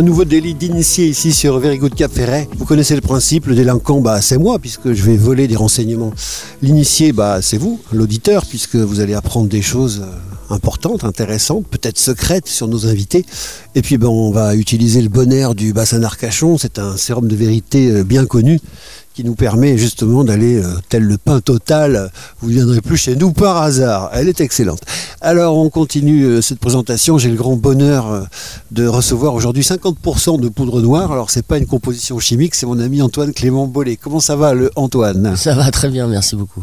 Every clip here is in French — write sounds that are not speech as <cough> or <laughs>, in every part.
un nouveau délit d'initié ici sur Very Good Cap Ferret. Vous connaissez le principe, le délinquant, bah, c'est moi, puisque je vais voler des renseignements. L'initié, bah, c'est vous, l'auditeur, puisque vous allez apprendre des choses euh, importantes, intéressantes, peut-être secrètes sur nos invités. Et puis, ben, on va utiliser le bon air du bassin d'Arcachon. C'est un sérum de vérité euh, bien connu qui nous permet justement d'aller euh, tel le pain total. Vous ne viendrez plus chez nous par hasard. Elle est excellente. Alors on continue euh, cette présentation. J'ai le grand bonheur euh, de recevoir aujourd'hui 50% de poudre noire. Alors c'est pas une composition chimique, c'est mon ami Antoine Clément Bollet. Comment ça va le Antoine? Ça va très bien, merci beaucoup.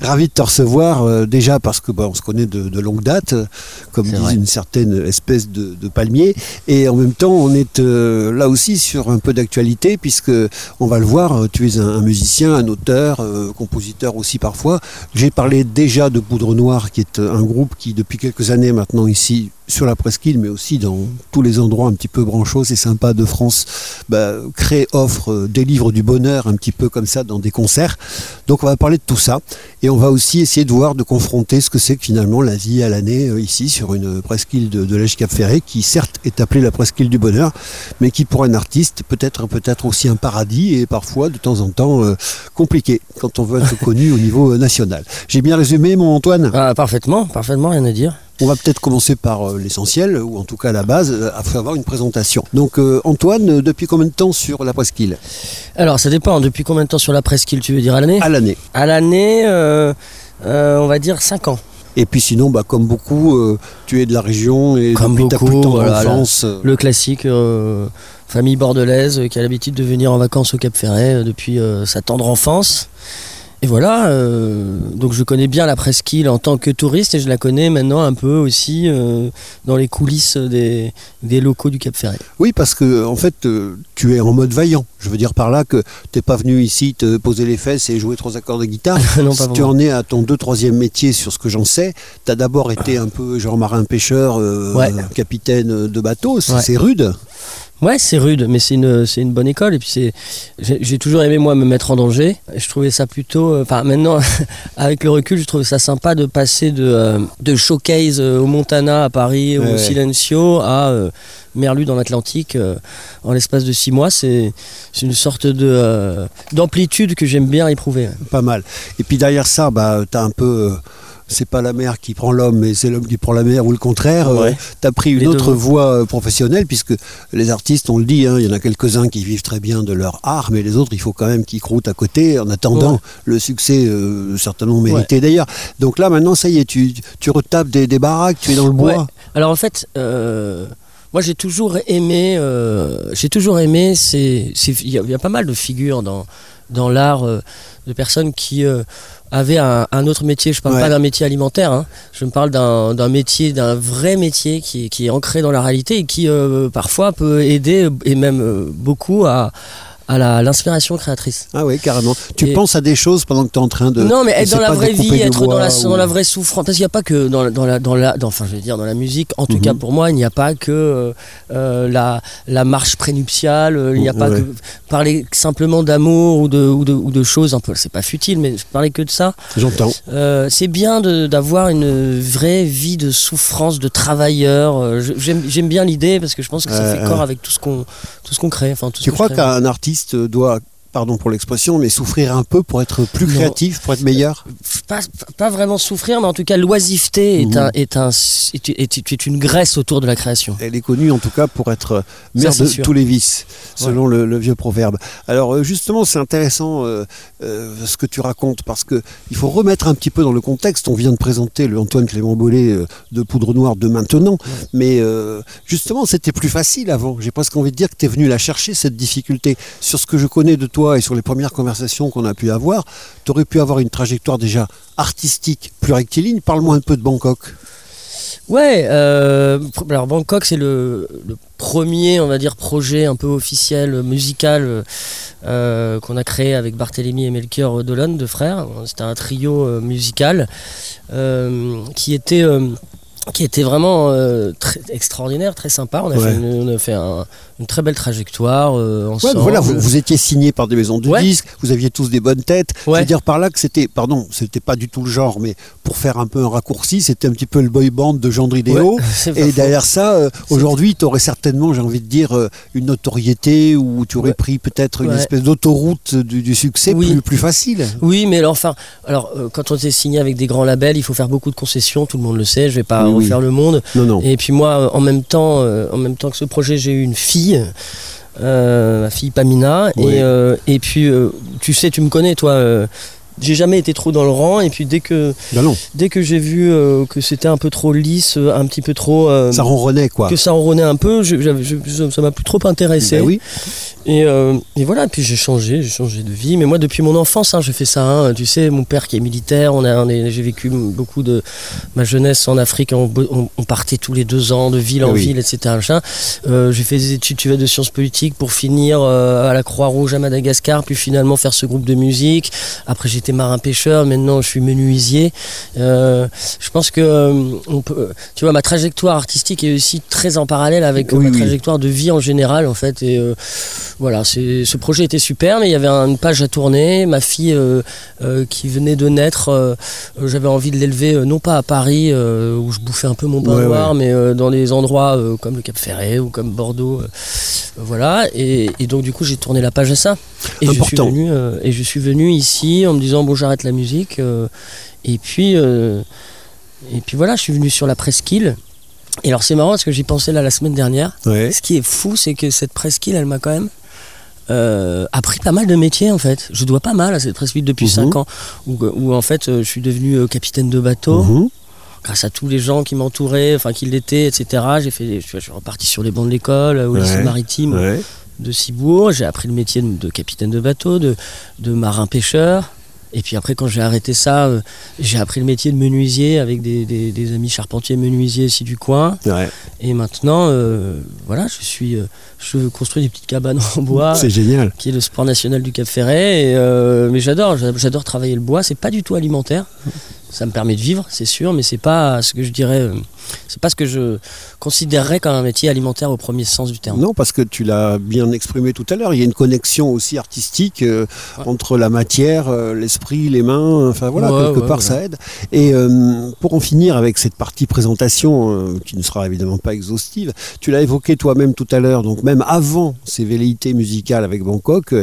Ravi de te recevoir euh, déjà parce que bah, on se connaît de, de longue date, euh, comme disent vrai. une certaine espèce de, de palmier, et en même temps on est euh, là aussi sur un peu d'actualité puisque on va le voir, tu es un, un musicien, un auteur, euh, compositeur aussi parfois. J'ai parlé déjà de Poudre Noire qui est un groupe qui depuis quelques années maintenant ici sur la presqu'île, mais aussi dans tous les endroits un petit peu branchos et sympas de France, bah, crée, offre, euh, délivre du bonheur un petit peu comme ça dans des concerts. Donc on va parler de tout ça et on va aussi essayer de voir, de confronter ce que c'est que finalement la vie à l'année euh, ici sur une presqu'île de, de l'Èche Cap Ferré qui certes est appelée la presqu'île du bonheur, mais qui pour un artiste peut être peut-être aussi un paradis et parfois de temps en temps euh, compliqué quand on veut être <laughs> connu au niveau national. J'ai bien résumé mon Antoine? Ah, parfaitement, parfaitement, rien à dire. On va peut-être commencer par euh, l'essentiel, ou en tout cas la base, euh, afin d'avoir une présentation. Donc euh, Antoine, depuis combien de temps sur la presqu'île? Alors, ça dépend. Depuis combien de temps sur la presqu'île, tu veux dire à l'année? À l'année. À l'année, euh, euh, on va dire 5 ans. Et puis sinon, bah, comme beaucoup, euh, tu es de la région et Comme depuis ta beaucoup, plus tendre voilà, enfance. Le classique, euh, famille bordelaise euh, qui a l'habitude de venir en vacances au Cap Ferret depuis sa tendre enfance. Et voilà, euh, donc je connais bien la presqu'île en tant que touriste et je la connais maintenant un peu aussi euh, dans les coulisses des, des locaux du Cap Ferret. Oui, parce que en fait, euh, tu es en mode vaillant. Je veux dire par là que t'es pas venu ici te poser les fesses et jouer trois accords de guitare. <laughs> non, si tu en es à ton deux troisième métier sur ce que j'en sais, tu as d'abord été un peu genre marin pêcheur, Ouais. capitaine de bateau, c'est Ouais. c'est rude. Ouais, c'est rude, mais c'est une, c'est une bonne école. Et puis c'est, j'ai j'ai toujours aimé moi me mettre en danger. Je trouvais ça plutôt, euh, enfin maintenant, <laughs> avec le recul, je trouvais ça sympa de passer de, euh, de showcase euh, au Montana à Paris, Ouais, au ouais. Silencio à Merlu dans l'Atlantique en l'espace de six mois. C'est, c'est une sorte de d'amplitude que j'aime bien éprouver. Pas mal. Et puis derrière ça, bah, tu as un peu. Euh, c'est pas la mer qui prend l'homme, mais c'est l'homme qui prend la mer, ou le contraire. Ouais. tu as pris une Les autre deux. voie euh, professionnelle, puisque les artistes, on le dit, hein, il y en a quelques-uns qui vivent très bien de leur art, mais les autres, il faut quand même qu'ils croûtent à côté, en attendant Ouais. le succès euh, certainement mérité d'ailleurs. Donc là, maintenant, ça y est, tu, tu retapes des, des baraques, tu es dans le bois. Alors en fait, euh, moi j'ai toujours aimé, euh, j'ai toujours aimé. y, il y a pas mal de figures dans dans l'art euh, de personnes qui euh, avaient un, un autre métier. Je parle Ouais. pas d'un métier alimentaire. hein. Je me parle d'un métier, d'un vrai métier qui, est- qui est ancré dans la réalité et qui euh, parfois peut aider et même beaucoup à à la- l'inspiration créatrice. Ah oui, carrément. Tu Et- penses à des choses pendant que tu es en train de. Non, mais être dans la vraie vie, être dans la, dans la vraie souffrance. Parce qu'il n'y a pas que dans, la- dans la, dans la, dans- enfin, je veux dire, dans la musique, en tout Mhm. cas pour moi, il n'y a pas que euh, euh, la, la marche prénuptiale, euh, il n'y a pas Ouais. que parler simplement d'amour ou de, ou, de, ou de choses un peu, c'est pas futile, mais je parlais que de ça. J'entends. Euh, c'est bien d'avoir une vraie vie de souffrance, de travailleur. Euh, J'aime bien l'idée parce que je pense que ça Ouais, fait corps avec tout ce qu'on qu'on crée. Enfin, tout Tu crois je crée. qu'un doit, pardon pour l'expression, mais souffrir un peu pour être plus Non. créatif, pour être meilleur? Pas, pas vraiment souffrir, mais en tout cas, l'oisiveté est, Mhm. un, est, un, est, est- est une graisse autour de la création. Elle est connue en tout cas pour être mère c'est de sûr. tous les vices, selon le, le vieux proverbe. Alors euh, justement, c'est intéressant euh, euh, ce que tu racontes parce que il faut remettre un petit peu dans le contexte. On vient de présenter le Antoine Clément Bollet euh, de Poudre Noire de maintenant, mais euh, justement, c'était plus facile avant. J'ai presque envie de dire que tu es venu la chercher cette difficulté. Sur ce que je connais de toi et sur les premières conversations qu'on a pu avoir, tu aurais pu avoir une trajectoire déjà artistique plus rectiligne. Parle-moi un peu de Bangkok. Ouais, euh, alors Bangkok, c'est le, le premier, on va dire, projet un peu officiel, musical, euh, qu'on a créé avec Barthélemy et Melchior Dolan, deux frères. C'était un trio euh, musical euh, qui était. qui était vraiment euh, très extraordinaire, très sympa. On a Ouais. fait, une- on a fait un, une très belle trajectoire euh, ensemble. voilà, vous, vous, étiez signé par des maisons de disques, vous aviez tous des bonnes têtes. Je veux dire par là que c'était, pardon, c'était pas du tout le genre, mais pour faire un peu un raccourci, c'était un petit peu le boy band de Jean Dridéo. <laughs> et derrière ça, euh, aujourd'hui, tu aurais certainement, j'ai envie de dire, euh, une notoriété ou tu aurais pris peut-être une espèce d'autoroute du, succès plus, plus, facile. Oui, mais alors, enfin, alors quand on est signé avec des grands labels, il faut faire beaucoup de concessions, tout le monde le sait. Je vais pas refaire le monde. Non, non. Et puis moi, en même temps, en même temps que ce projet, j'ai eu une fille euh, ma fille Pamina. Et, euh, et puis, euh, tu sais, tu me connais, toi j'ai jamais été trop dans le rang et puis dès que ben dès que j'ai vu que c'était un peu trop lisse un petit peu trop ça ronronnait quoi que ça ronronnait un peu je, ça m'a plus trop intéressé ben oui. Euh, et, voilà, puis j'ai changé, j'ai changé de vie. Mais moi, depuis mon enfance, hein, je fais ça. Hein. tu sais, mon père qui est militaire, on a, j'ai vécu beaucoup de ma jeunesse en Afrique. On, partait tous les deux ans de ville en ville, etc. Euh, j'ai fait des études tu de sciences politiques pour finir euh, à la Croix-Rouge à Madagascar, puis finalement faire ce groupe de musique. Après, j'étais marin-pêcheur. Maintenant, je suis menuisier. je pense que on peut, tu vois, ma trajectoire artistique est aussi très en parallèle avec ma trajectoire de vie en général, en fait. Et voilà, ce projet était super, mais il y avait une page à tourner. Ma fille euh, euh, qui venait de naître, euh, j'avais envie de l'élever non pas à Paris où je bouffais un peu mon pain noir, mais dans des endroits comme le Cap Ferret ou comme Bordeaux, voilà. Et, donc du coup j'ai tourné la page à ça. Et je suis venu et je suis venu ici en me disant bon j'arrête la musique et puis et puis voilà je suis venu sur la presqu'île. Et alors c'est marrant parce que j'y pensais là la semaine dernière. Ce qui est fou, c'est que cette presqu'île, elle m'a quand même euh, appris pas mal de métiers en fait. Je dois pas mal à cette presqu'île depuis 5 mhm. ans, où, en fait euh, je suis devenu euh, capitaine de bateau. Mhm. Grâce à tous les gens qui m'entouraient, enfin qui l'étaient, etc. J'ai fait, je suis reparti sur les bancs de l'école, au lycée maritime de Cibourg. J'ai appris le métier de, capitaine de bateau, de, de marin pêcheur. Et puis après, quand j'ai arrêté ça, euh, j'ai appris le métier de menuisier avec des, amis charpentiers menuisiers ici du coin. Et maintenant, euh, voilà, je suis, euh, je construis des petites cabanes en bois. C'est génial. Qui est le sport national du Cap Ferret. mais j'adore, j'adore travailler le bois. C'est pas du tout alimentaire ça me permet de vivre, c'est sûr, mais c'est pas ce que je dirais, c'est pas ce que je considérerais comme un métier alimentaire au premier sens du terme. Non, parce que tu l'as bien exprimé tout à l'heure, il y a une connexion aussi artistique euh, entre la matière, euh, l'esprit, les mains, enfin voilà, quelque part ça aide. Et pour en finir avec cette partie présentation, qui ne sera évidemment pas exhaustive, tu l'as évoqué toi-même tout à l'heure, donc même avant ces velléités musicales avec Bangkok,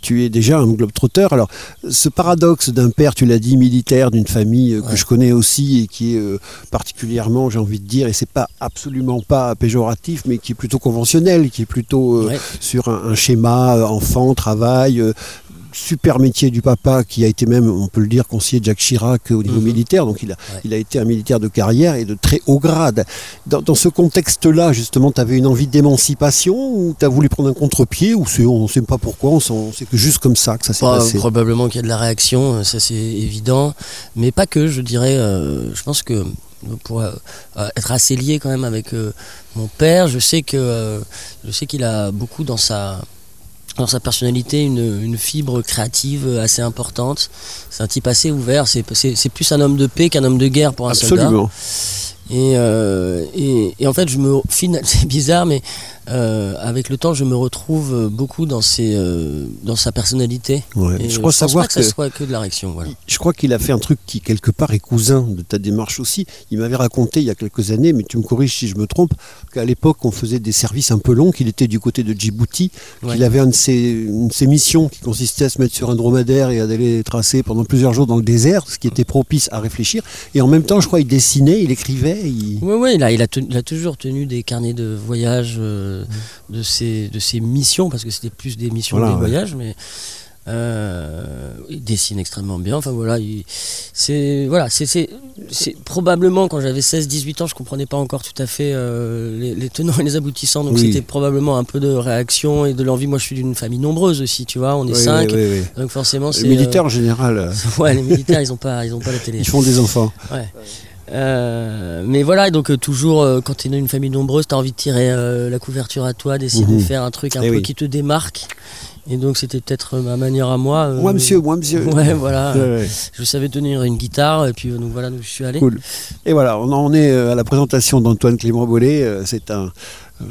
tu es déjà un globe-trotteur. Alors, ce paradoxe d'un père, tu l'as dit, militaire, d'une famille que je connais aussi et qui est euh, particulièrement, j'ai envie de dire, et c'est pas absolument pas péjoratif, mais qui est plutôt conventionnel, qui est plutôt euh, sur un, schéma euh, enfant, travail, super métier du papa qui a été même, on peut le dire, conseiller de Jacques Chirac au niveau mhm. militaire. Donc il a, il a été un militaire de carrière et de très haut grade. Dans, ce contexte-là, justement, tu avais une envie d'émancipation ou tu as voulu prendre un contre-pied ou on ne sait pas pourquoi, on sait que juste comme ça que ça s'est bah, passé? Probablement qu'il y a de la réaction, euh, ça c'est évident. Mais pas que, je dirais. Euh, je pense que pour euh, être assez lié quand même avec mon père, je sais que je sais qu'il a beaucoup dans sa dans sa personnalité une, fibre créative assez importante. C'est un type assez ouvert. C'est plus un homme de paix qu'un homme de guerre pour un Absolument. Euh, et, et, en fait, je me, <laughs> c'est bizarre, mais euh, avec le temps, je me retrouve beaucoup dans, ses, euh, dans sa personnalité. je crois savoir que, ça soit que de la réaction. Voilà. Je crois qu'il a fait un truc qui, quelque part, est cousin de ta démarche aussi. Il m'avait raconté il y a quelques années, mais tu me corriges si je me trompe, qu'à l'époque, on faisait des services un peu longs, qu'il était du côté de Djibouti, qu'il avait un de ses, une de ses missions qui consistait à se mettre sur un dromadaire et à aller tracer pendant plusieurs jours dans le désert, ce qui était propice à réfléchir. Et en même temps, je crois, il dessinait, il écrivait. Oui, oui, il a, il, a il a toujours tenu des carnets de voyage euh, de, ses, de ses missions, parce que c'était plus des missions que des voyages, mais euh, il dessine extrêmement bien. Enfin voilà, c'est voilà, c'est probablement quand j'avais 16-18 ans, je comprenais pas encore tout à fait euh, les, tenants et les aboutissants. Donc c'était probablement un peu de réaction et de l'envie. Moi, je suis d'une famille nombreuse aussi, tu vois. On est cinq, donc forcément c'est. Les militaires en général. <laughs> ouais, les militaires, ils ont pas, ils ont pas la télé. Ils font des enfants. Ouais. Euh, mais voilà, donc euh, toujours, euh, quand tu es dans une famille nombreuse, tu as envie de tirer la couverture à toi, d'essayer de mhm. faire un truc un eh peu qui te démarque. Et donc c'était peut-être ma manière à moi. euh, Moi, monsieur, moi, monsieur. Ouais, voilà. <laughs> Ouais, ouais. Je savais tenir une guitare et puis donc voilà, donc je suis allé. Cool. Et voilà, on en est à la présentation d'Antoine Clément Bollet. C'est un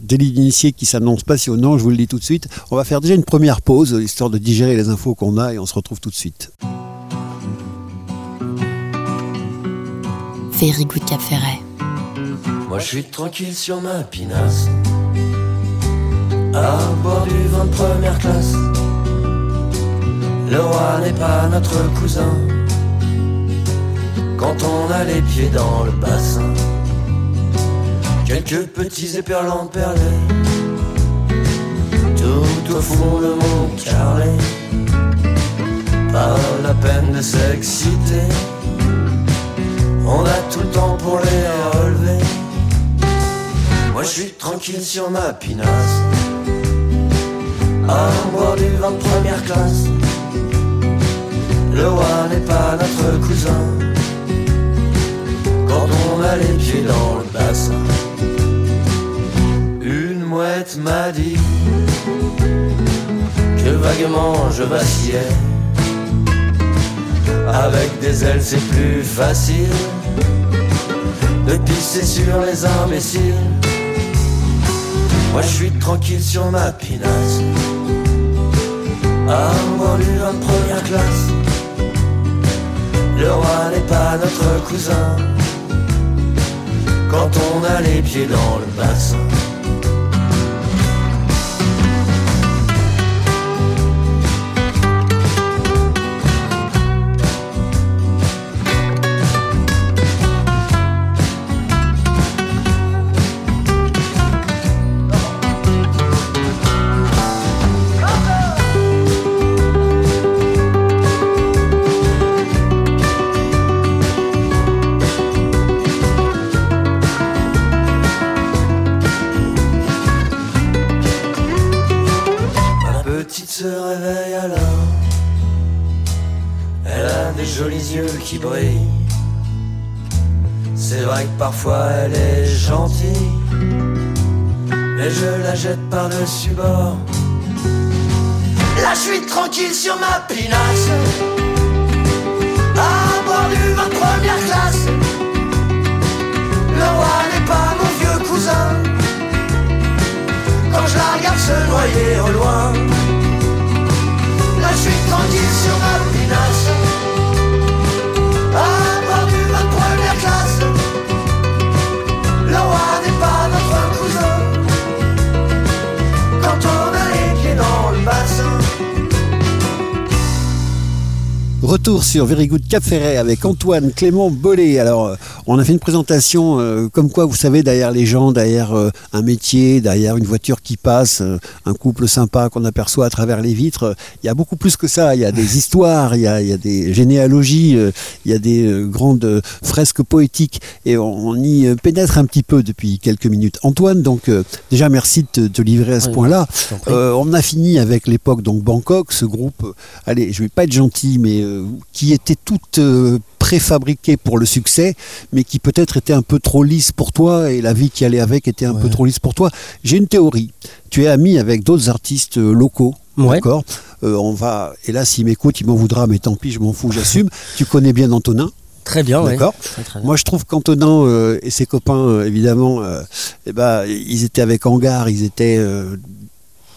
délit d'initié qui s'annonce passionnant, je vous le dis tout de suite. On va faire déjà une première pause, histoire de digérer les infos qu'on a, et on se retrouve tout de suite. Very Good Cap Ferret. Moi je suis tranquille sur ma pinasse. À bord du vent de première classe. Le roi n'est pas notre cousin. Quand on a les pieds dans le bassin. Quelques petits éperlants perlés Tout au fond de mon carré Pas la peine de s'exciter On a tout le temps pour les relever. Moi je suis tranquille sur ma pinasse. À boire du vin de première classe. Le roi n'est pas notre cousin. Quand on a les pieds dans le bassin. Une mouette m'a dit Que vaguement je vacillais. Avec des ailes c'est plus facile De pisser sur les imbéciles. Moi je suis tranquille sur ma pinasse. À vin de première classe. Le roi n'est pas notre cousin. Quand on a les pieds dans le bassin parfois elle est gentille Mais je la jette par-dessus bord Là je suis tranquille sur ma pinasse À bord du vin première classe Le roi n'est pas mon vieux cousin quand je la regarde se noyer au loin. Là je suis tranquille sur ma Retour sur Very Good Cap Ferret avec Antoine Clément Bollet. Alors, euh, on a fait une présentation euh, comme quoi, vous savez, derrière les gens, derrière euh, un métier, derrière une voiture qui passe, euh, un couple sympa qu'on aperçoit à travers les vitres, il y a beaucoup plus que ça. Il y a des <laughs> histoires, il y a, il y a des généalogies, il y a des grandes fresques poétiques et on, on y pénètre un petit peu depuis quelques minutes. Antoine, donc, déjà merci de te, livrer à ce Oui, point-là. on a fini avec l'époque donc Bangkok, ce groupe, allez, je vais pas être gentil, mais qui était tout euh, préfabriqué pour le succès, mais qui peut-être était un peu trop lisse pour toi et la vie qui allait avec était un peu trop lisse pour toi. J'ai une théorie. Tu es ami avec d'autres artistes euh, locaux. Ouais. D'accord? Euh, on va. Et là, s'il m'écoute, il m'en voudra, mais tant pis, je m'en fous, j'assume. <laughs> tu connais bien Antonin? Très bien, ouais. D'accord. Très, très bien. Moi, je trouve qu'Antonin euh, et ses copains, euh, évidemment, euh, eh ben, ils étaient avec Hangar, ils étaient euh,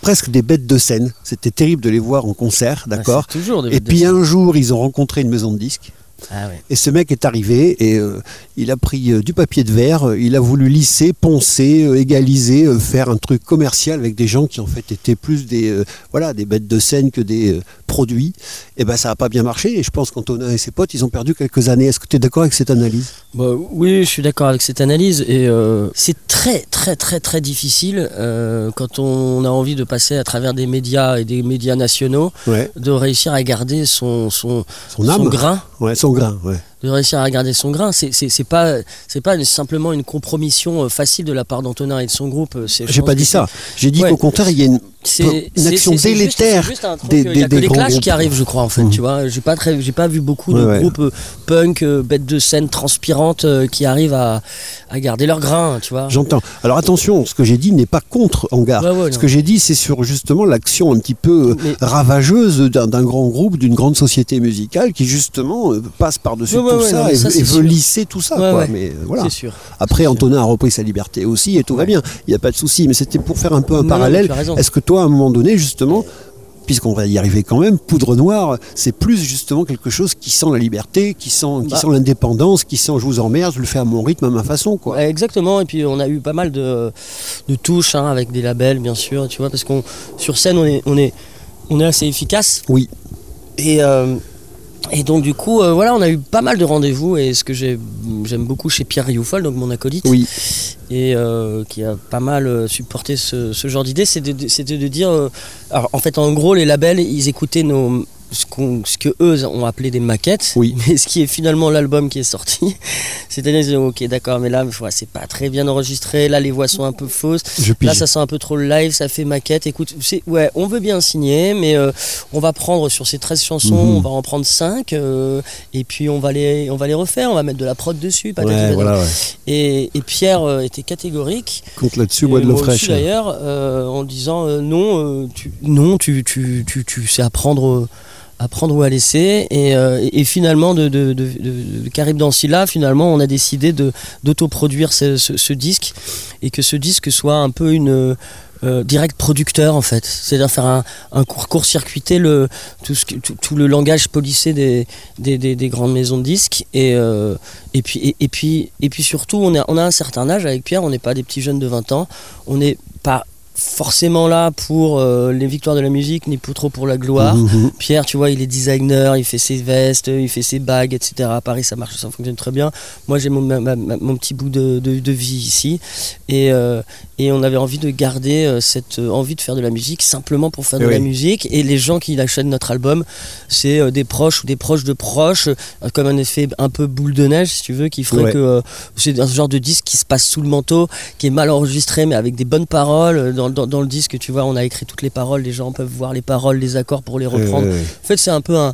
presque des bêtes de scène. C'était terrible de les voir en concert, Ah, d'accord c'est Toujours des Et bêtes de puis scène. un jour, ils ont rencontré une maison de disques. Ah ouais. Et ce mec est arrivé et euh, il a pris euh, du papier de verre, euh, il a voulu lisser, poncer, égaliser, faire un truc commercial avec des gens qui en fait étaient plus des voilà des bêtes de scène que des produits. Et ben ça n'a pas bien marché et je pense qu'Antonin et ses potes ils ont perdu quelques années. Est-ce que tu es d'accord avec cette analyse? Bah, oui, je suis d'accord avec cette analyse et c'est très très très très difficile quand on a envie de passer à travers des médias et des médias nationaux Ouais. de réussir à garder son son, Son âme. grain. Ouais, son Ouais. De réussir à garder son grain. C'est c'est- pas c'est pas simplement une compromission euh, facile de la part d'Antonin et de son groupe. euh, J'ai pas dit ça. J'ai dit Ouais. qu'au contraire, il y a une, action juste- délétère juste des- des- y a que des grands clashs groupes. qui arrivent, je crois en fait. Mhm. Tu vois, j'ai pas très, j'ai pas vu beaucoup de Ouais, groupes euh, punk, euh, bêtes de scène transpirantes euh, qui arrivent à, à garder leur grain. Tu vois. J'entends. Alors attention, ce que j'ai dit n'est pas contre Hangar. Ouais, ce que j'ai dit, c'est sur justement l'action un petit peu Mais- ravageuse d'un grand groupe, d'une grande société musicale qui justement euh, passe par-dessus Ouais, ouais, tout ouais, ça, non, mais et, veut lisser tout ça. Quoi. Mais euh, voilà. Sûr. Après, sûr. Antonin a repris sa liberté aussi et tout va bien. Il n'y a pas de souci. Mais c'était pour faire un peu un parallèle. Est-ce que toi, à un moment donné, justement, puisqu'on va y arriver quand même, Poudre Noire, c'est plus justement quelque chose qui sent la liberté, qui sent, qui Bah. sent l'indépendance, qui sent je vous emmerde, je le fais à mon rythme, à ma façon. quoi. Exactement, et puis on a eu pas mal de, de touches hein, avec des labels, bien sûr, tu vois, parce qu'on sur scène on est, on est, on est assez efficace. Oui. Et, euh, et donc du coup, euh, voilà, on a eu pas mal de rendez-vous, et ce que j'ai- j'aime beaucoup chez Pierre Rioufol, donc mon acolyte, Oui. et euh, qui a pas mal euh, supporté ce, ce genre d'idée, c'était de, dire, alors en fait en gros les labels, ils écoutaient nos ce, qu'on- ce que eux ont appelé des maquettes, Oui. <laughs> mais ce qui est finalement l'album qui est sorti. <laughs> C'est-à-dire, ok, d'accord, mais là, c'est pas très bien enregistré, là, les voix sont un peu fausses, là, ça sent un peu trop le live, ça fait maquette. Écoute, ouais, on veut bien signer, mais euh, on va prendre sur ces 13 chansons, Mhm. on va en prendre 5, et puis on va, les, on va les refaire, on va mettre de la prod dessus. patati Ouais, voilà, ouais. Et, et Pierre euh, était catégorique. Compte là-dessus, bois de l'eau fraîche. d'ailleurs, euh, en disant euh, non, euh, tu, non, tu, tu, tu, tu sais apprendre, euh, à prendre ou à laisser. Et, euh, et- finalement, de, de, de, Carib Dancila, finalement, on a décidé d'autoproduire ce, ce, ce disque et que ce disque soit un peu une. euh, direct producteur en fait, c'est-à-dire faire un, un court, court-circuiter le, tout, ce tout, le langage polissé des, des, des- des grandes maisons de disques et, euh, et, puis, et, et puis, et puis surtout on a, on a un certain âge avec Pierre, on n'est pas des petits jeunes de 20 ans, on n'est pas forcément là pour euh, les victoires de la musique ni pour trop pour la gloire. Mhm. Pierre, tu vois, il est designer, il fait ses vestes, il fait ses bagues, etc. À Paris, ça marche, ça fonctionne très bien. Moi, j'ai mon, ma- ma- ma- mon petit bout de, de- de vie ici. Et, euh, et on avait envie de garder euh, cette euh, envie de faire de la musique simplement pour faire de la musique. Et les gens qui achètent notre album, c'est euh, des proches ou des proches de proches, comme un effet un peu boule de neige, si tu veux, qui ferait Ouais. que c'est un genre de disque qui se passe sous le manteau, qui est mal enregistré, mais avec des bonnes paroles. Dans, dans- dans le disque, tu vois, on a écrit toutes les paroles, les gens peuvent voir les paroles, les accords pour les reprendre. Euh, En fait, c'est un peu un.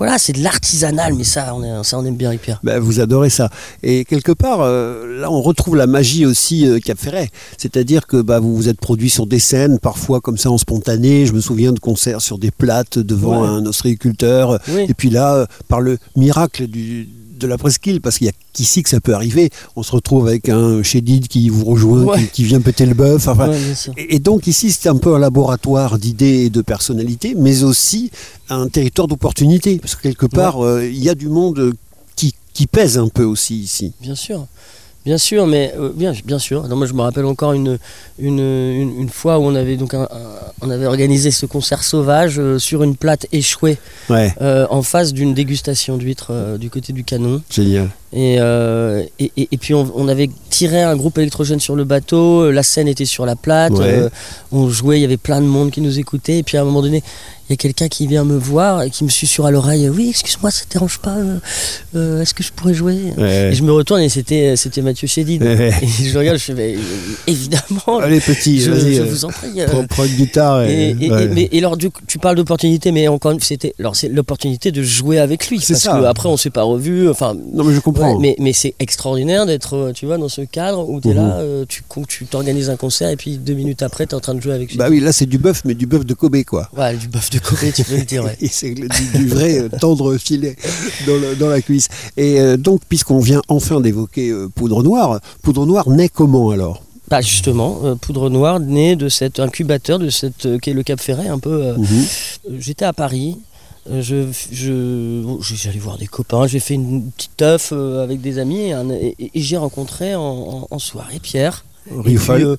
Voilà, c'est de l'artisanal, mais ça, on, est, ça, on aime bien Pierre. bah, vous adorez ça. Et quelque part, euh, là, on retrouve la magie aussi euh, Cap Ferret. C'est-à-dire que bah, vous vous êtes produit sur des scènes, parfois comme ça en spontané. Je me souviens de concerts sur des plates devant Ouais. un ostréiculteur. Oui. Et puis là, euh, par le miracle du, de la presqu'île, parce qu'il y a qu'ici que ça peut arriver, on se retrouve avec un Chédid qui vous rejoint, Ouais. qui, qui vient péter le bœuf. Enfin, Ouais, et et donc ici, c'est un peu un laboratoire d'idées et de personnalités, mais aussi un territoire d'opportunités. Parce que quelque part, euh, il y a du monde qui, qui pèse un peu aussi ici. Bien sûr. Bien sûr, mais euh, bien, bien sûr. Non, moi, je me rappelle encore une, une, une, une fois où on avait, donc un- un- on avait organisé ce concert sauvage euh, sur une plate échouée Ouais, euh, en face d'une dégustation d'huîtres du côté du canon. génial. Et, et, et- et puis on, on avait tiré un groupe électrogène sur le bateau, la scène était sur la plate, Ouais. on jouait, il y avait plein de monde qui nous écoutait, et puis à un moment donné, y a quelqu'un qui vient me voir et qui me susurre à l'oreille, oui, excuse-moi, ça te dérange pas, euh, euh, est-ce que je pourrais jouer? Ouais. Et je me retourne et c'était, c'était Mathieu Chédid. Ouais. Et je regarde, je fais, euh, évidemment, Allez, petit, je, vas-y. je euh, vous en prie. euh, prends, prends une guitare. et, Et, et- ouais. et- mais, et alors du coup, tu parles d'opportunité, mais encore une c'était alors c'est l'opportunité de jouer avec lui C'est parce ça. que après on s'est pas revu. Enfin, Non, mais je comprends. Mais, mais c'est extraordinaire d'être, euh, tu vois, dans ce cadre où tu es Mhm. là, euh, tu tu t'organises un concert et puis deux minutes après, tu es en train de jouer avec lui. Bah oui, là, c'est du bœuf, mais du bœuf de Kobe, quoi. Ouais, du bœuf de Tu peux le. Et c'est du, du vrai euh, tendre filet dans, le- dans la cuisse. Et euh, donc, puisqu'on vient enfin d'évoquer euh, Poudre Noire, Poudre Noire naît comment alors? Bah justement, euh, Poudre Noire, né de cet incubateur, de cette euh, qui est le Cap Ferret, un peu. Mhm. J'étais à Paris. Je, j'allais voir des copains, j'ai fait une petite teuf avec des amis et, un- et- et j'ai rencontré en, en- en soirée Pierre. Euh,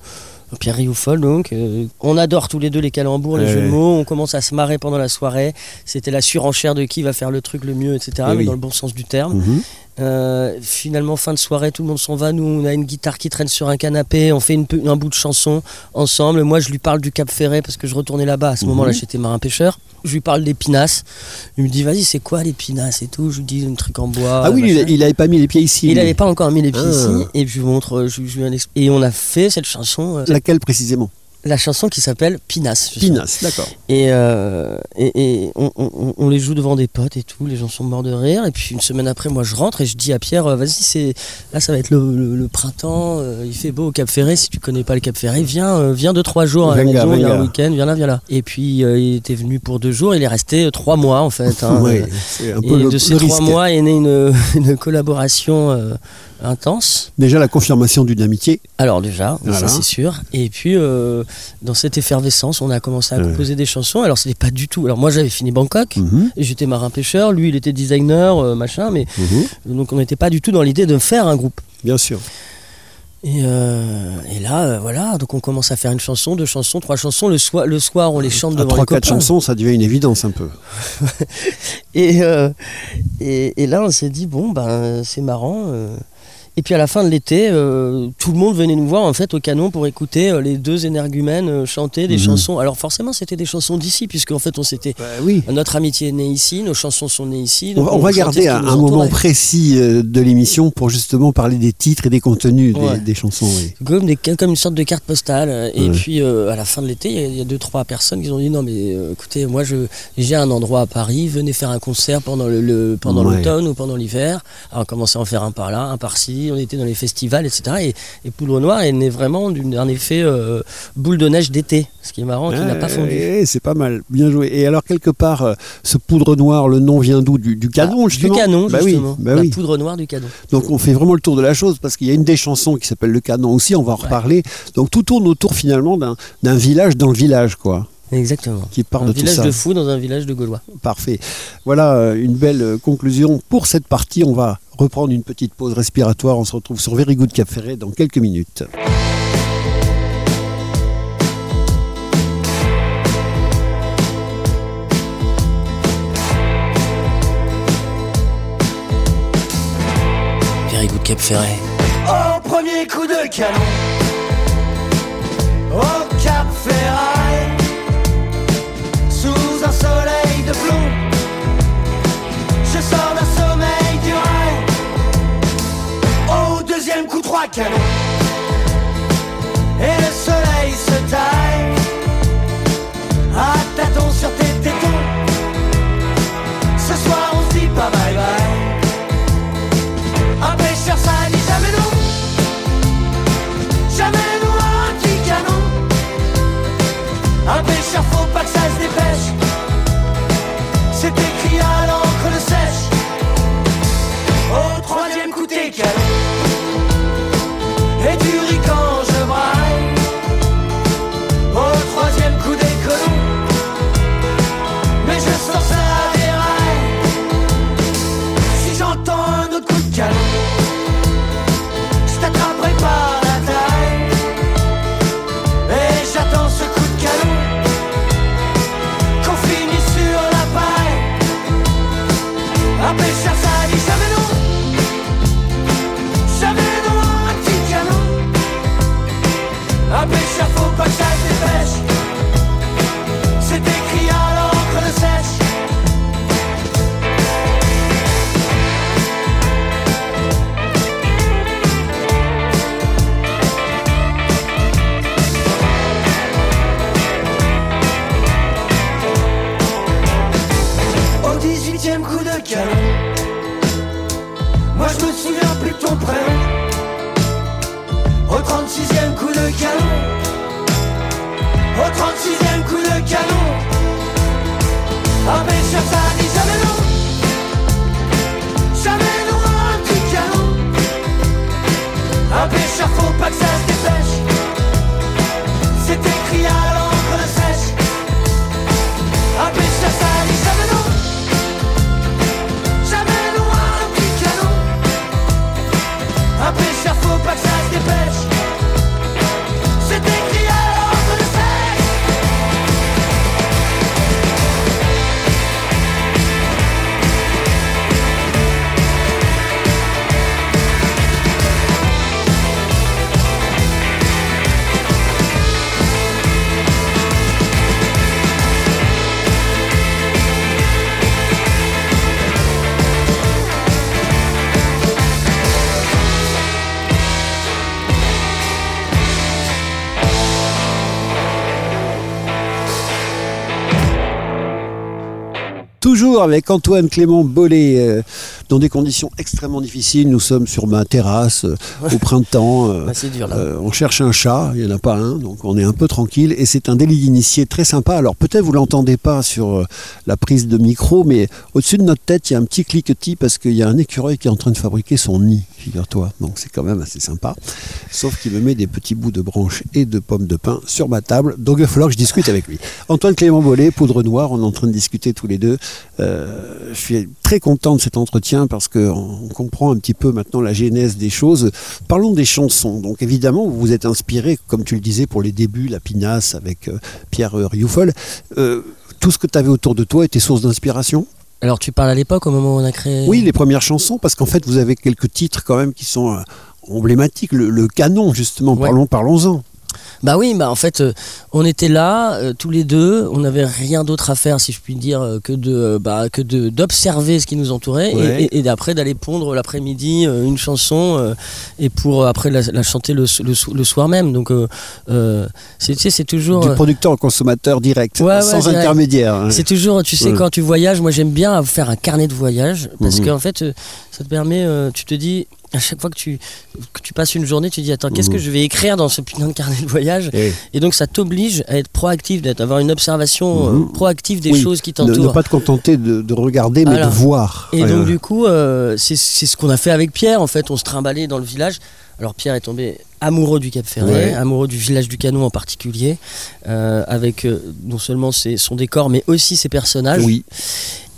Pierre Rioufol, donc. euh, on adore tous les deux les calembours, les Ouais. jeux de mots. On commence à se marrer pendant la soirée. C'était la surenchère de qui va faire le truc le mieux, etc. Eh mais oui. dans le bon sens du terme. Mhm. Euh, finalement, fin de soirée, tout le monde s'en va. Nous, on a une guitare qui traîne sur un canapé. On fait une, un bout de chanson ensemble. Moi, je lui parle du Cap Ferret parce que je retournais là-bas. À ce moment-là, j'étais marin-pêcheur. Je lui parle des pinasses. Il me dit, vas-y, c'est quoi les pinasses et tout? Je lui dis un truc en bois. Ah oui, il, il avait pas mis les pieds ici. Il n'avait pas encore mis les pieds ici. Et je lui montre. Je, je, et on a fait cette chanson. Laquelle précisément? La chanson qui s'appelle Pinas. Pinas, d'accord. Et, euh, et, et on, on, les joue devant des potes et tout, les gens sont morts de rire. Et puis une semaine après, moi je rentre et je dis à Pierre, euh, vas-y, c'est là ça va être le, le, printemps, euh, il fait beau au Cap Ferré. Si tu connais pas le Cap Ferré, viens, euh, viens deux trois jours à la maison, viens un week-end, viens là, viens là. Et puis il était venu pour deux jours, il est resté trois mois en fait. Hein, ouais, un peu et de ces trois mois est née une, <laughs> une collaboration intense. Déjà la confirmation d'une amitié. Alors déjà, ça c'est sûr. Et puis euh, dans cette effervescence, on a commencé à composer des chansons. Alors c'était pas du tout. Alors moi j'avais fini Bangkok, Mhm. et j'étais marin pêcheur, lui il était designer, euh, machin, mais Mhm. donc on n'était pas du tout dans l'idée de faire un groupe. Bien sûr. Et, euh, et là, voilà, donc on commence à faire une chanson, deux chansons, trois chansons. Le soir, le soir on les chante À devant trois les quatre copains. chansons, ça devient une évidence un peu. <laughs> Et, et, et là, on s'est dit, bon, ben, c'est marrant. Et puis à la fin de l'été, euh, tout le monde venait nous voir en fait au canon pour écouter euh, les deux énergumènes euh, chanter des Mhm. chansons. Alors forcément, c'était des chansons d'ici, puisque en fait, on s'était Bah oui. notre amitié est née ici, nos chansons sont nées ici. On va, on va chantait garder un, moment précis de l'émission pour justement parler des titres et des contenus des, Ouais. des chansons. oui. Comme, des- comme une sorte de carte postale. Et Ouais. puis à la fin de l'été, il y a- il y, a deux, trois personnes qui ont dit non, mais écoutez, moi je- j'ai un endroit à Paris, venez faire un concert pendant le, le- pendant Ouais. l'automne ou pendant l'hiver. Alors on commençait à en faire un par là, un on était dans les festivals, etc. Et, et Poudre Noire est né vraiment d'une- d'un effet euh, boule de neige d'été, ce qui est marrant, qui n'a pas fondu. c'est pas mal, bien joué. Et alors quelque part, euh, ce poudre noire, le nom vient d'où? Du, du canon Ah, justement? Du canon, Bah oui, bah la oui. poudre noire du canon. Donc on fait vraiment le tour de la chose parce qu'il y a une des chansons qui s'appelle le canon aussi, on va en Ouais. reparler. Donc tout tourne autour finalement d'un d'un village dans le village, quoi, Exactement. qui parle Un de tout village ça. de fous dans un village de Gaulois. Parfait. Voilà euh, une belle euh, conclusion pour cette partie. On va reprendre une petite pause respiratoire. On se retrouve sur Very Good Cap Ferret dans quelques minutes. Very good Cap Ferret. Au premier coup de canon Au Cap Ferraille deuxième avec Antoine Clément Bollet, euh, dans des conditions extrêmement difficiles. Nous sommes sur ma terrasse euh, au printemps. euh, Bah, dur là. euh, on cherche un chat, il n'y en a pas un, donc on est un peu tranquille. Et c'est un délit d'initié très sympa. Alors peut-être vous l'entendez pas sur la prise de micro, mais au-dessus de notre tête, il y a un petit cliquetis parce qu'il y a un écureuil qui est en train de fabriquer son nid, figure-toi. Donc c'est quand même assez sympa. Sauf qu'il me met des petits bouts de branches et de pommes de pin sur ma table. Donc il va falloir que je discute avec lui. Antoine Clément Bollet, Poudre Noire, on est en train de discuter tous les deux. Euh, je suis très content de cet entretien parce qu'on comprend un petit peu maintenant la genèse des choses. Parlons des chansons. Donc évidemment, vous vous êtes inspiré, comme tu le disais, pour les débuts, la pinasse avec euh, Pierre euh, Rioufol. Euh, tout ce que tu avais autour de toi était source d'inspiration? Alors tu parles à l'époque au moment où on a créé? Oui, les premières chansons, parce qu'en fait, vous avez quelques titres quand même qui sont emblématiques. Le, le canon, justement, Ouais. parlons, parlons-en. Bah oui, bah en fait, euh, on était là euh, tous les deux, on n'avait rien d'autre à faire, si je puis dire, euh, que de bah, que de d'observer ce qui nous entourait et- Ouais. et, et d'après d'aller pondre l'après-midi euh, une chanson euh, et pour après la, la chanter le, le, so- le soir même. Donc euh, euh, c'est tu sais, c'est toujours Du producteur au consommateur direct, Ouais, ouais, sans direct. intermédiaire. hein. C'est toujours, tu sais, Ouais. quand tu voyages, moi j'aime bien faire un carnet de voyage parce Mhm. qu'en fait, euh, ça te permet, euh, tu te dis, à chaque fois que tu, que tu passes une journée, tu dis, attends, qu'est-ce que je vais écrire dans ce putain de carnet de voyage Eh, Et donc ça t'oblige à être proactif, d'être, avoir une observation Mhm. euh, proactive des Oui. choses qui ne, ne t'entourent. pas te contenter de, de regarder, mais de voir. Et Ouais, donc du coup, euh, c'est c'est ce qu'on a fait avec Pierre. En fait, on se trimballait dans le village. Alors Pierre est tombé amoureux du Cap Ferret, Ouais. amoureux du village du Canon en particulier, euh, avec euh, non seulement ses- son décor, mais aussi ses personnages. Oui,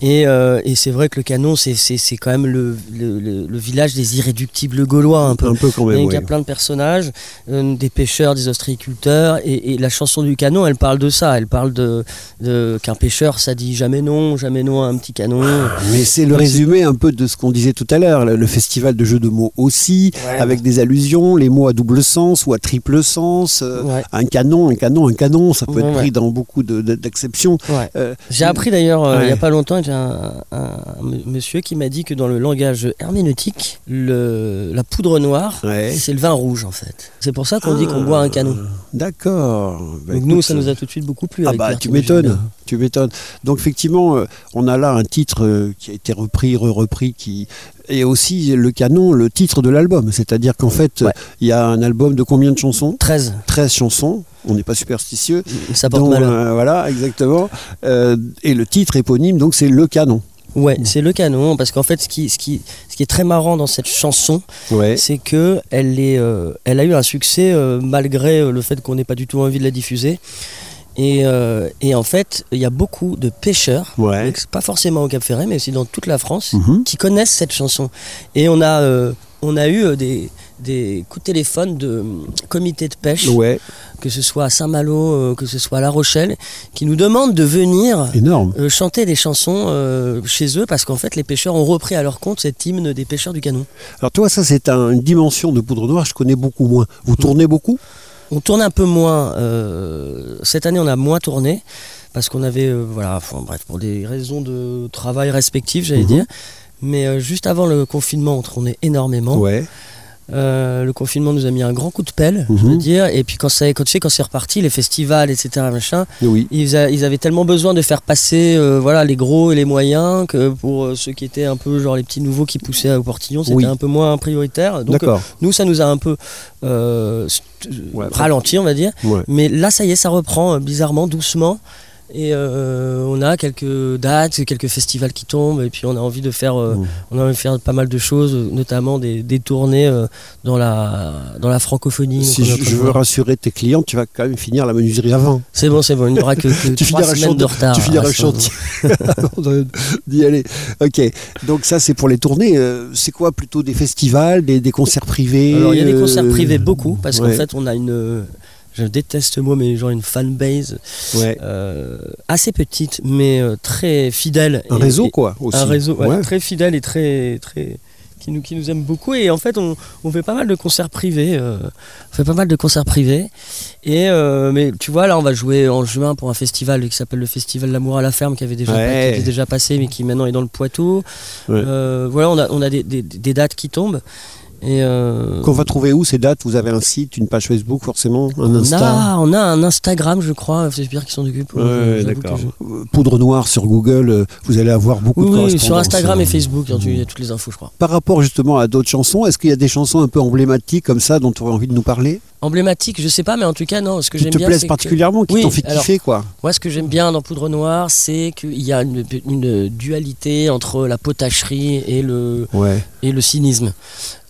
Et, euh, et c'est vrai que le Canon, c'est- c'est c'est quand même le, le- village des irréductibles gaulois un peu. un peu quand même. Il y a plein de personnages, euh, des pêcheurs, des ostréiculteurs, et, et la chanson du canon, elle parle de ça. Elle parle de, de- qu'un pêcheur, ça dit jamais non, jamais non à un petit canon. Mais c'est le Donc, résumé un peu de ce qu'on disait tout à l'heure, le, festival de jeux de mots aussi, avec des allusions, les mots à double sens ou à triple sens, euh, Ouais, un canon, un canon, un canon, ça peut Ouais, être pris dans beaucoup de- de- d'acceptions. J'ai appris d'ailleurs il n'y a pas longtemps, j'ai un, monsieur qui m'a dit que dans le langage herméneutique, le, la poudre noire, ouais. c'est le vin rouge en fait. C'est pour ça qu'on dit qu'on Ah, boit un canon. D'accord. Bah, Donc nous, ça nous a tout de suite beaucoup plu. Ah avec bah tu m'étonnes, tu m'étonnes. Donc effectivement, euh, on a là un titre euh, qui a été repris, re-repris, qui et aussi le canon, le titre de l'album. C'est-à-dire qu'en fait, Ouais. il y a un album de combien de chansons 13, 13 chansons. On n'est pas superstitieux. ça porte malheur. euh, voilà, exactement. Euh, et le titre éponyme, donc c'est le canon. Ouais, c'est le canon, parce qu'en fait, ce qui, ce, qui, ce qui est très marrant dans cette chanson, Ouais. c'est que elle, est, euh, elle a eu un succès euh, malgré le fait qu'on n'ait pas du tout envie de la diffuser. Et, euh, et en fait, il y a beaucoup de pêcheurs, Ouais. donc c'est pas forcément au Cap Ferret, mais aussi dans toute la France, Mhm. qui connaissent cette chanson. Et on a, euh, on a eu euh, des, des coups de téléphone de comités de pêche, Ouais, que ce soit à Saint-Malo, que ce soit à La Rochelle, qui nous demandent de venir euh, chanter des chansons euh, chez eux parce qu'en fait les pêcheurs ont repris à leur compte cet hymne des pêcheurs du canon. Alors toi, ça c'est un- une dimension de poudre noire, je connais beaucoup moins. Vous tournez beaucoup? On tourne un peu moins. euh, cette année on a moins tourné parce qu'on avait euh, voilà enfin, bref pour des raisons de travail respectives j'allais Mhm. dire. Mais euh, juste avant le confinement on tournait énormément. Ouais. Euh, le confinement nous a mis un grand coup de pelle, je Mhm. veux dire. Et puis quand, ça, quand tu sais quand c'est reparti les festivals etc machin. Oui. Ils, a- ils avaient tellement besoin de faire passer euh, voilà, les gros et les moyens que pour euh, ceux qui étaient un peu genre les petits nouveaux qui poussaient au portillon, c'était Oui. un peu moins prioritaire. Donc nous, ça nous a un peu Ouais. ralenti, on va dire. Ouais. Mais là, ça y est, ça reprend bizarrement, doucement. Et euh, on a quelques dates, quelques festivals qui tombent, et puis on a envie de faire, euh, Mhm. on a envie de faire pas mal de choses, notamment des, des tournées euh, dans la dans la francophonie. Si je, veux rassurer tes clients, tu vas quand même finir la menuiserie avant. C'est bon, c'est bon, il n'y aura que, que <laughs> Tu semaines de retard. tu finiras le ça, chantier <laughs> d'y aller. Ok. Donc ça c'est pour les tournées. C'est quoi plutôt des festivals, des, des concerts privés Alors il y a des concerts privés beaucoup parce qu'en fait on a une, je déteste ce mot mais genre une fanbase Ouais. euh, assez petite mais euh, très fidèle. Un Et- réseau quoi aussi. Un réseau ouais, Ouais. très fidèle et très très qui nous, qui nous aime beaucoup et en fait on, on fait pas mal de concerts privés euh, on fait pas mal de concerts privés et euh, mais tu vois là on va jouer en juin pour un festival qui s'appelle le festival l'amour à la ferme qui avait déjà, Ouais. qui était déjà passé mais qui maintenant est dans le Poitou Ouais. Euh, voilà on a, on a des, des- des dates qui tombent Et euh, Qu'on va trouver où ces dates? Vous avez un site, une page Facebook forcément, un on, Insta? a, on a un Instagram, je crois. C'est Pierre qui s'en occupe. Ouais, d'accord. je- Poudre noire sur Google, euh, vous allez avoir beaucoup Oui, de oui, sur Instagram et Facebook, il y a toutes les infos, je crois. Par rapport justement à d'autres chansons, est-ce qu'il y a des chansons un peu emblématiques comme ça dont tu aurais envie de nous parler? Emblématique, je sais pas, mais en tout cas, non. Ce que j'aime te bien, c'est que- particulièrement, qui Oui, t'ont fait alors- kiffer quoi Moi, ce que j'aime bien dans Poudre Noire, c'est qu'il y a une, une dualité entre la potacherie et le, Ouais. et le cynisme.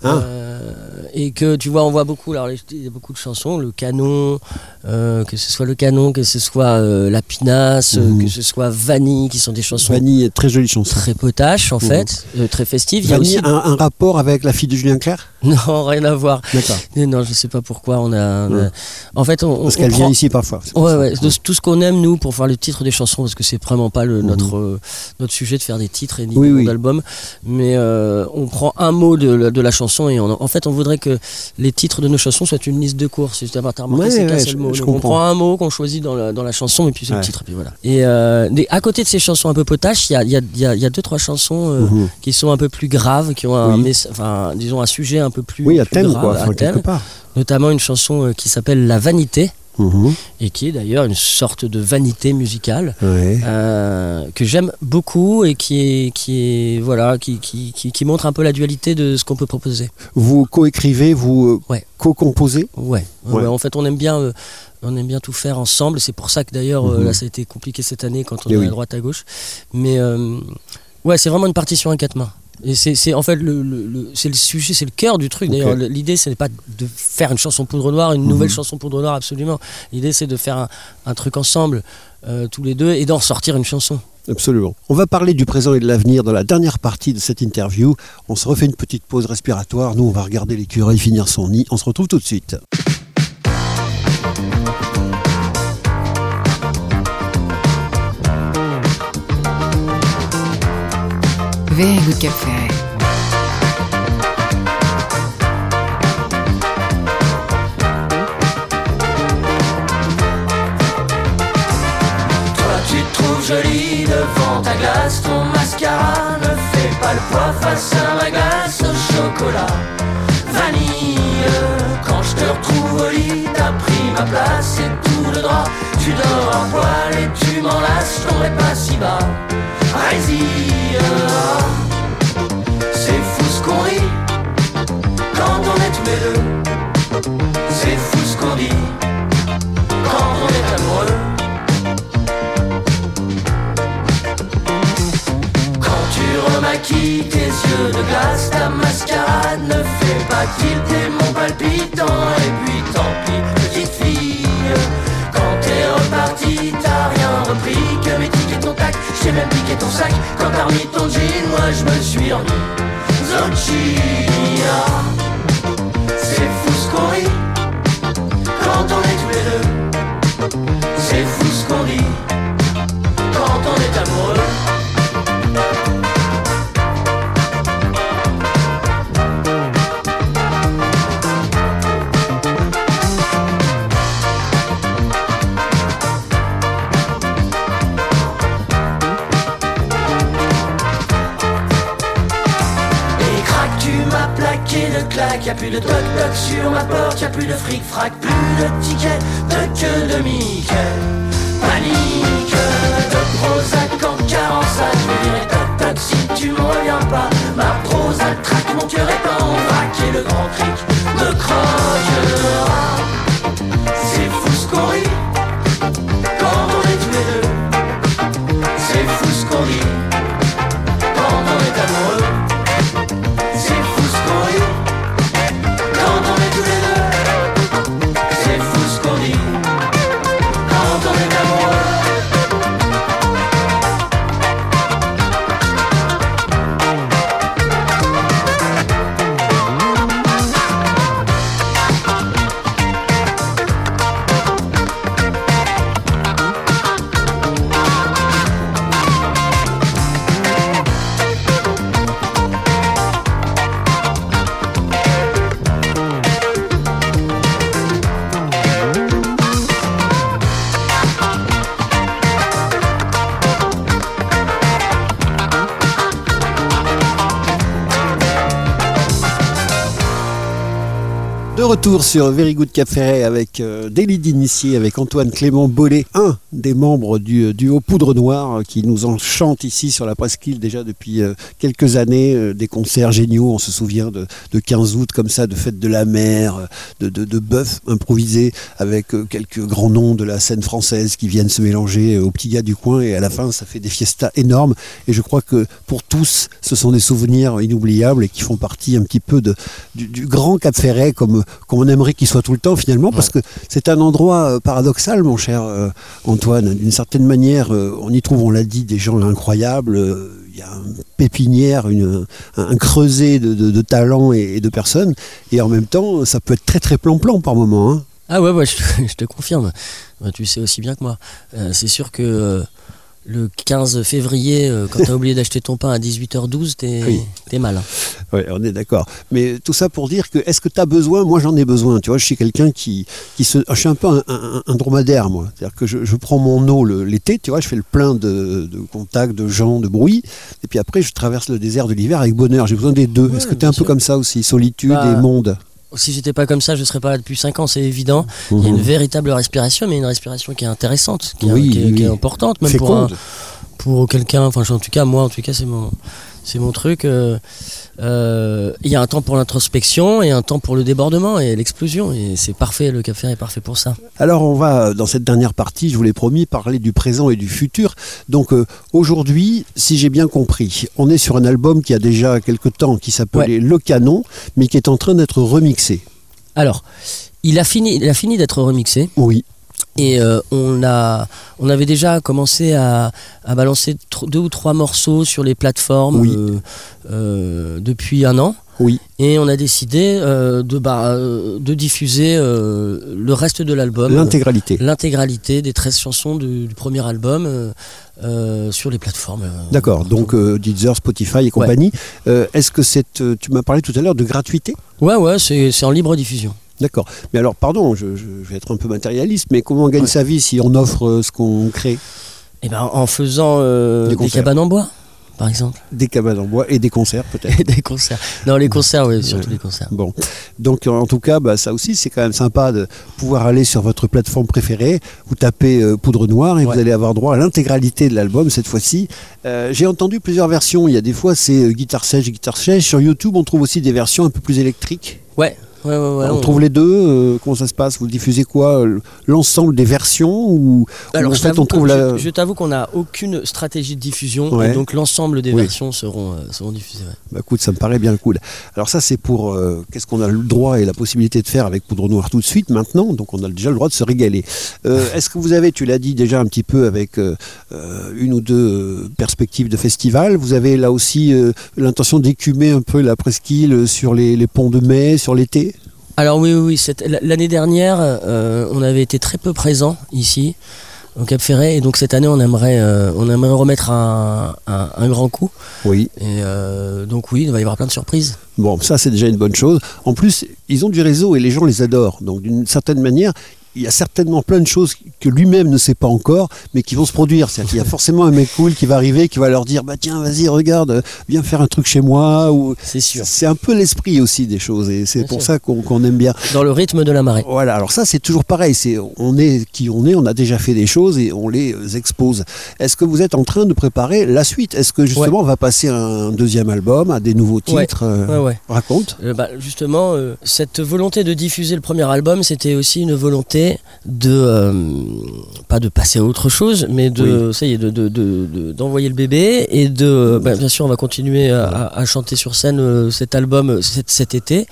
Ah. Euh, et que tu vois, on voit beaucoup, alors il y a beaucoup de chansons, le canon, euh, que ce soit le canon, que ce soit euh, la pinasse, Mhm. que ce soit Vanille, qui sont des chansons Vanille, très jolie chanson. très potaches en Mhm. fait, euh, très festives. Il y a Vanille, aussi... un, un rapport avec la fille de Julien Clerc? <laughs> Non, rien à voir. D'accord. Mais non, je sais pas pourquoi on a. on a-. En fait, on, Parce qu'elle prend- vient ici parfois. Ouais, ouais, de tout ce qu'on aime nous pour faire le titre des chansons, parce que c'est vraiment pas le, Mhm. notre, euh, notre sujet de faire des titres et ni Oui, des oui. d'albums, mais euh, on prend un mot de, la- de la chanson et on, en fait on voudrait que les titres de nos chansons soient une liste de courses. C'est Ouais, c'est mot. je on prend un mot qu'on choisit dans la, dans la chanson et puis c'est le titre. Et, puis voilà. et euh, à côté de ces chansons un peu potaches, il y a, y, a, y a- y a deux trois chansons euh, Mhm. qui sont un peu plus graves, qui ont un, Oui. messa- enfin, disons un sujet un peu plus, Oui, à thème grave, quoi, à thème. quelque part. Notamment une chanson euh, qui s'appelle La Vanité Mhm. et qui est d'ailleurs une sorte de vanité musicale euh, que j'aime beaucoup et qui est qui est voilà qui, qui, qui, qui montre un peu la dualité de ce qu'on peut proposer. Vous coécrivez, vous euh, Ouais. co-composez? Ouais. Ouais. Ouais, En fait, on aime bien euh, on aime bien tout faire ensemble. C'est pour ça que d'ailleurs euh, Mhm. là ça a été compliqué cette année quand on Eh est oui. à droite à gauche. Mais ouais, c'est vraiment une partition à quatre mains. Et c'est c'est- en fait le, le- le- c'est le sujet, c'est le cœur du truc. D'ailleurs, l'idée c'est pas de faire une chanson poudre noire, une Mhm. nouvelle chanson poudre noire absolument. L'idée c'est de faire un, un truc ensemble euh, tous les deux et d'en sortir une chanson. Absolument. On va parler du présent et de l'avenir dans la dernière partie de cette interview. On se refait une petite pause respiratoire. Nous, on va regarder l'écureuil finir son nid. On se retrouve tout de suite. Very good café. Face à glace au chocolat Vanille Quand je te retrouve au lit T'as pris ma place et tout le drap. Tu dors en poil et tu m'enlaces Je tomberai pas si bas. Résille C'est fou ce qu'on rit Quand on est tous les deux. C'est fou ce qu'on dit remaquilles tes yeux de glace, ta mascarade ne fait pas tilter mon palpitant. Et puis tant pis, petite fille, quand t'es reparti, t'as rien repris que mes tickets ton tac. J'ai même piqué ton sac quand t'as remis ton jean, moi je me suis remis. Zochia, c'est fou ce qu'on rit quand on est tous les deux. C'est fou ce qu'on dit plus de toc toc sur ma porte, y'a plus de fric frac, plus de tickets, de queue de Mickey. Panique, de Prozac en carence, je vais virer toc toc si tu me reviens pas. Ma Prozac traque, mon cœur est en vrac et le grand cric me croque. C'est fou ce qu'on rit retour sur Very Good Cap Ferret avec euh, Daily d'initié avec Antoine Clément Bollet, un des membres du duo Poudre Noire euh, qui nous enchante ici sur la presqu'île déjà depuis euh, quelques années, euh, des concerts géniaux, on se souvient de, de 15 août comme ça, de fête de la mer, euh, de, de, de bœuf improvisé avec euh, quelques grands noms de la scène française qui viennent se mélanger euh, aux petits gars du coin. Et à la fin ça fait des fiestas énormes. Et je crois que pour tous ce sont des souvenirs inoubliables et qui font partie un petit peu de, du, du grand Cap Ferret comme, comme on aimerait qu'il soit tout le temps finalement parce que c'est un endroit euh, paradoxal mon cher euh, Antoine d'une certaine manière euh, on y trouve on l'a dit des gens incroyables il y a une pépinière, une, un, un creuset de, de, de talents et, et de personnes et en même temps ça peut être très très plan-plan par moment hein. Ah ouais, ouais je, te- <laughs> je te confirme. Euh, Tu sais aussi bien que moi. C'est sûr que le 15 février, euh, quand t'as oublié d'acheter ton pain à 18h12, t'es Oui. t'es mal. hein. Ouais, on est d'accord. Mais tout ça pour dire que est-ce que tu as besoin? Moi, j'en ai besoin. Tu vois, je suis quelqu'un qui, qui se. Je suis un peu un, un- un dromadaire, moi. C'est-à-dire que je, je prends mon eau le- l'été, tu vois, je fais le plein de, de contacts, de gens, de bruit. Et puis après, je traverse le désert de l'hiver avec bonheur. J'ai besoin des deux. Ouais, est-ce que tu es un peu comme ça aussi? Solitude Bah, et monde Si j'étais pas comme ça, je serais pas là depuis 5 ans, c'est évident. Il y a Mhm. une véritable respiration, mais une respiration qui est intéressante, qui est, Oui, qui est- oui, qui est oui. importante, même pour, un- pour quelqu'un. Enfin, en tout cas, moi, en tout cas, c'est mon, c'est mon truc. euh, euh, Il y a un temps pour l'introspection et un temps pour le débordement et l'explosion. Et c'est parfait, le café est parfait pour ça. Alors on va dans cette dernière partie, je vous l'ai promis, parler du présent et du futur. Donc euh, aujourd'hui, si j'ai bien compris, on est sur un album qui a déjà quelque temps, qui s'appelait Le Canon, mais qui est en train d'être remixé. Alors, il a fini, il a fini d'être remixé. Oui. Et euh, on, a, on avait déjà commencé à, à balancer deux ou trois morceaux sur les plateformes Oui. euh, euh, depuis un an. Oui. Et on a décidé de, bah, de diffuser le reste de l'album. L'intégralité. L'intégralité des 13 chansons du, du premier album sur les plateformes. D'accord, donc Deezer, Spotify et compagnie. Est-ce que tu m'as parlé tout à l'heure de gratuité? Ouais, ouais, c'est en libre diffusion. D'accord. Mais alors, pardon, je, vais être un peu matérialiste, mais comment on gagne Ouais. sa vie si on offre euh, ce qu'on crée? Et ben, en faisant euh, Des cabanes en bois, par exemple. Des cabanes en bois et des concerts peut-être <laughs> des concerts. Non, les concerts, oui, surtout Ouais. les concerts. Bon, donc en tout cas, bah, ça aussi, c'est quand même sympa de pouvoir aller sur votre plateforme préférée, vous tapez euh, Poudre Noire et Ouais. vous allez avoir droit à l'intégralité de l'album cette fois-ci. Euh, J'ai entendu plusieurs versions. Il y a des fois, c'est euh, guitare sèche, guitare sèche. Sur YouTube, on trouve aussi des versions un peu plus électriques. Ouais, ouais, ouais. ouais, on, trouve les deux. euh, comment ça se passe? Vous diffusez quoi euh, L'ensemble des versions ou Alors, en je fait, t'avoue on trouve la. je, je t'avoue qu'on n'a aucune stratégie de diffusion, et donc l'ensemble des Oui. versions seront, euh, seront diffusées. Bah, écoute, ça me paraît bien cool. Alors ça, c'est pour euh, qu'est-ce qu'on a le droit et la possibilité de faire avec Poudre Noire tout de suite maintenant? Donc on a déjà le droit de se régaler. <laughs> Est-ce que vous avez, tu l'as dit déjà un petit peu avec une ou deux perspectives de festival, vous avez là aussi l'intention d'écumer un peu la presqu'île sur les, les ponts de mai, sur l'été? Alors oui, oui, L'année dernière, euh, on avait été très peu présents ici, au Cap Ferret, et donc cette année, on aimerait, euh, on aimerait remettre un, un- un grand coup. Oui. Et euh, donc oui, il va y avoir plein de surprises. Bon, ça c'est déjà une bonne chose. En plus, ils ont du réseau et les gens les adorent. Donc d'une certaine manière, il y a certainement plein de choses que lui-même ne sait pas encore, mais qui vont se produire. C'est-à-dire qu'il y a forcément un mec cool qui va arriver, qui va leur dire bah tiens, vas-y, regarde, viens faire un truc chez moi. Ou C'est sûr. c'est un peu l'esprit aussi des choses, et c'est Bien pour sûr. ça qu'on qu'on aime bien. Dans le rythme de la marée. Voilà. Alors ça, c'est toujours pareil. C'est on est qui on est. On a déjà fait des choses et on les euh, expose. Est-ce que vous êtes en train de préparer la suite? Est-ce que justement on va passer à un deuxième album, à des nouveaux Ouais. titres euh, Ouais, ouais. Raconte? Euh, bah, justement, euh, cette volonté de diffuser le premier album, c'était aussi une volonté de euh, pas de passer à autre chose, mais de ça y est, de, de- de- de- d'envoyer le bébé et de bah, bien sûr, on va continuer à, chanter sur scène euh, cet album euh, cet, cet été.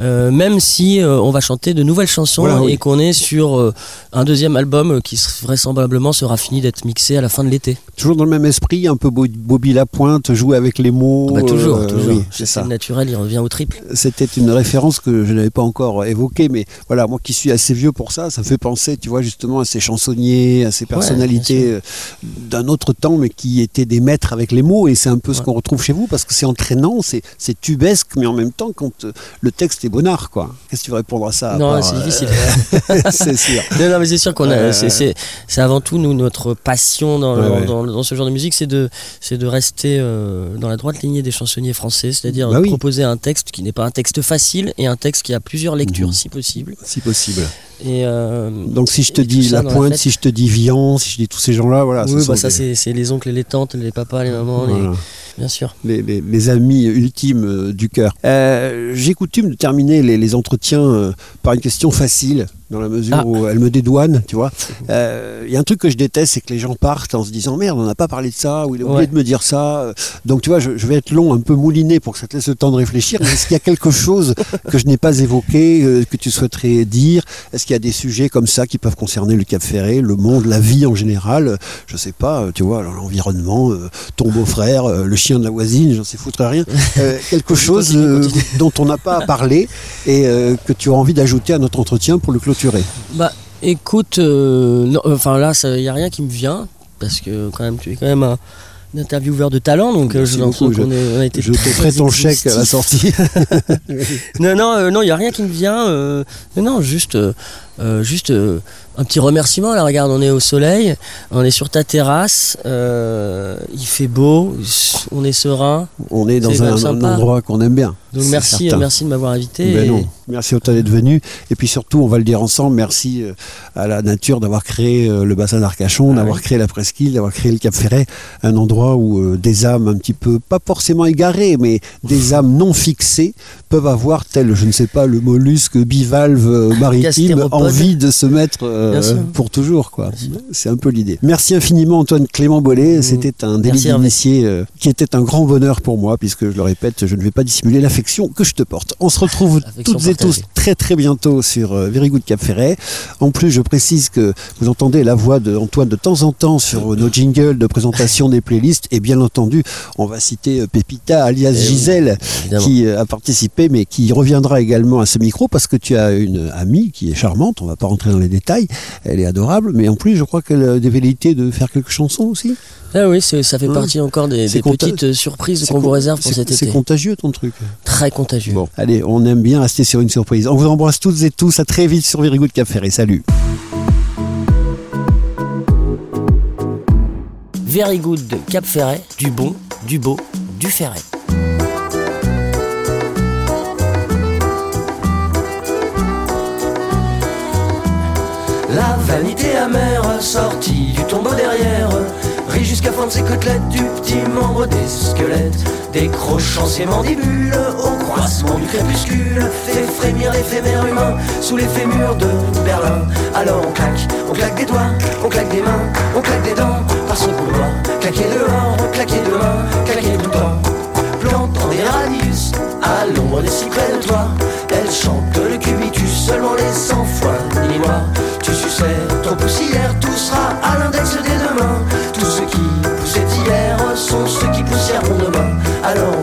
Euh, même si euh, on va chanter de nouvelles chansons Voilà, oui. et qu'on est sur euh, un deuxième album qui vraisemblablement sera fini d'être mixé à la fin de l'été. Toujours dans le même esprit, un peu Bo- Bobby Lapointe, jouer avec les mots. Bah, toujours, toujours. oui, c'est ça. naturel, il revient au triple. C'était une référence que je n'avais pas encore évoquée, mais voilà, moi qui suis assez vieux pour ça, ça me fait penser, tu vois, justement à ces chansonniers, à ces personnalités d'un autre temps, mais qui étaient des maîtres avec les mots, et c'est un peu ce qu'on retrouve chez vous, parce que c'est entraînant, c'est tubesque, mais en même temps, quand le texte c'était Bonnard, quoi. Qu'est-ce que tu veux répondre à ça Non, c'est euh, difficile. <laughs> c'est sûr. Non, non, mais c'est sûr qu'on a. Euh, c'est- C'est c'est avant tout nous notre passion dans, le- Ouais, ouais. dans, dans ce genre de musique, c'est de c'est de rester euh, dans la droite lignée des chansonniers français, c'est-à-dire Bah oui. proposer un texte qui n'est pas un texte facile et un texte qui a plusieurs lectures Mhm. si possible. Si possible. Et euh, Donc si je te dis La Pointe, si je te dis Vian, si je dis tous ces gens-là, voilà. oui, bah ça des- c'est les oncles et les tantes, les papas, les mamans, les- bien sûr. les, les- les amis ultimes euh, du cœur. Euh, J'ai coutume de terminer les, entretiens par une question facile, dans la mesure Ah. où elle me dédouane, tu vois. Euh, Il y a un truc que je déteste, c'est que les gens partent en se disant merde, on n'a pas parlé de ça, ou il a oublié Ouais. de me dire ça. Donc tu vois, je, je vais être long, un peu mouliné pour que ça te laisse le temps de réfléchir. Est-ce qu'il y a quelque chose que je n'ai pas évoqué, euh, que tu souhaiterais dire? Est-ce qu'il y a des sujets comme ça qui peuvent concerner le Cap Ferré, le monde, la vie en général Je sais pas, euh, tu vois, l'environnement, euh, ton beau-frère, euh, le chien de la voisine, j'en sais foutre rien. <laughs> Euh, quelque chose Continue, continue. dont on n'a pas <laughs> parlé et euh, que tu as envie d'ajouter à notre entretien pour le clôturer. Bah écoute, enfin là il y a rien qui me vient parce que quand même tu es quand même un, un intervieweur de talent donc euh, je l'entends beaucoup, qu'on est- on a été Je te ton chèque à la sortie. <laughs> Non, non, euh, non, il n'y a rien qui me vient. euh, non, non, juste, euh, juste un petit remerciement. Là, regarde, on est au soleil, on est sur ta terrasse, euh, il fait beau, on est serein. On est dans un, endroit qu'on aime bien. Donc merci, certain. merci de m'avoir invité. Ben et- non. Merci autant d'être venu. Et puis surtout, on va le dire ensemble, merci euh, à la nature d'avoir créé euh, le bassin d'Arcachon, Ah d'avoir oui. créé la presqu'île, d'avoir créé le Cap Ferret, un endroit où des âmes un petit peu, pas forcément égarées, mais des <laughs> âmes non fixées peuvent avoir, tel, je ne sais pas, le mollusque bivalve <laughs> maritime, envie de se mettre euh, pour toujours. quoi. C'est un peu l'idée. Merci infiniment Antoine Clément Bollet. Mmh. C'était un délit d'initié euh, qui était un grand bonheur pour moi, puisque je le répète, je ne vais pas dissimuler l'affection que je te porte. On se retrouve toutes et tous très très bientôt sur euh, Very Good Cap Ferret. En plus, je précise que vous entendez la voix d'Antoine de temps en temps sur euh, nos jingles de présentation des playlists. Et bien entendu, on va citer euh, Pépita alias Eh Gisèle qui a participé mais qui reviendra également à ce micro parce que tu as une amie qui est charmante, on va pas rentrer dans les détails, elle est adorable, mais en plus je crois qu'elle a des velléités de faire quelques chansons aussi. Ah oui, c'est- ça fait partie encore des, C'est petites euh, surprises C'est qu'on vous réserve pour c'est- cet C'est été. contagieux ton truc. Très contagieux. Bon, allez, on aime bien rester sur une surprise. On vous embrasse toutes et tous, à très vite sur Very Good Cap Ferret. Salut. Very good de Cap Ferret, du bon, du beau, du ferret. La vanité amère sortie du tombeau derrière Rit jusqu'à fendre ses côtelettes du petit membre des squelettes Décrochant ses mandibules au croissement du crépuscule Fait frémir l'éphémère humain sous les fémurs de Berlin. Alors on claque, on claque des doigts, on claque des mains, on claque des dents Par son couloir, claquer dehors, claquer de main, claquer tout le temps Plantant des radius. À l'ombre des cyprès de toi. Elle chante le cubitus seulement les cent fois ni moi. Tu suçais ton poussière, tout sera à l'index des demain Tous ceux qui poussaient hier sont ceux qui pousseront demain. Alors on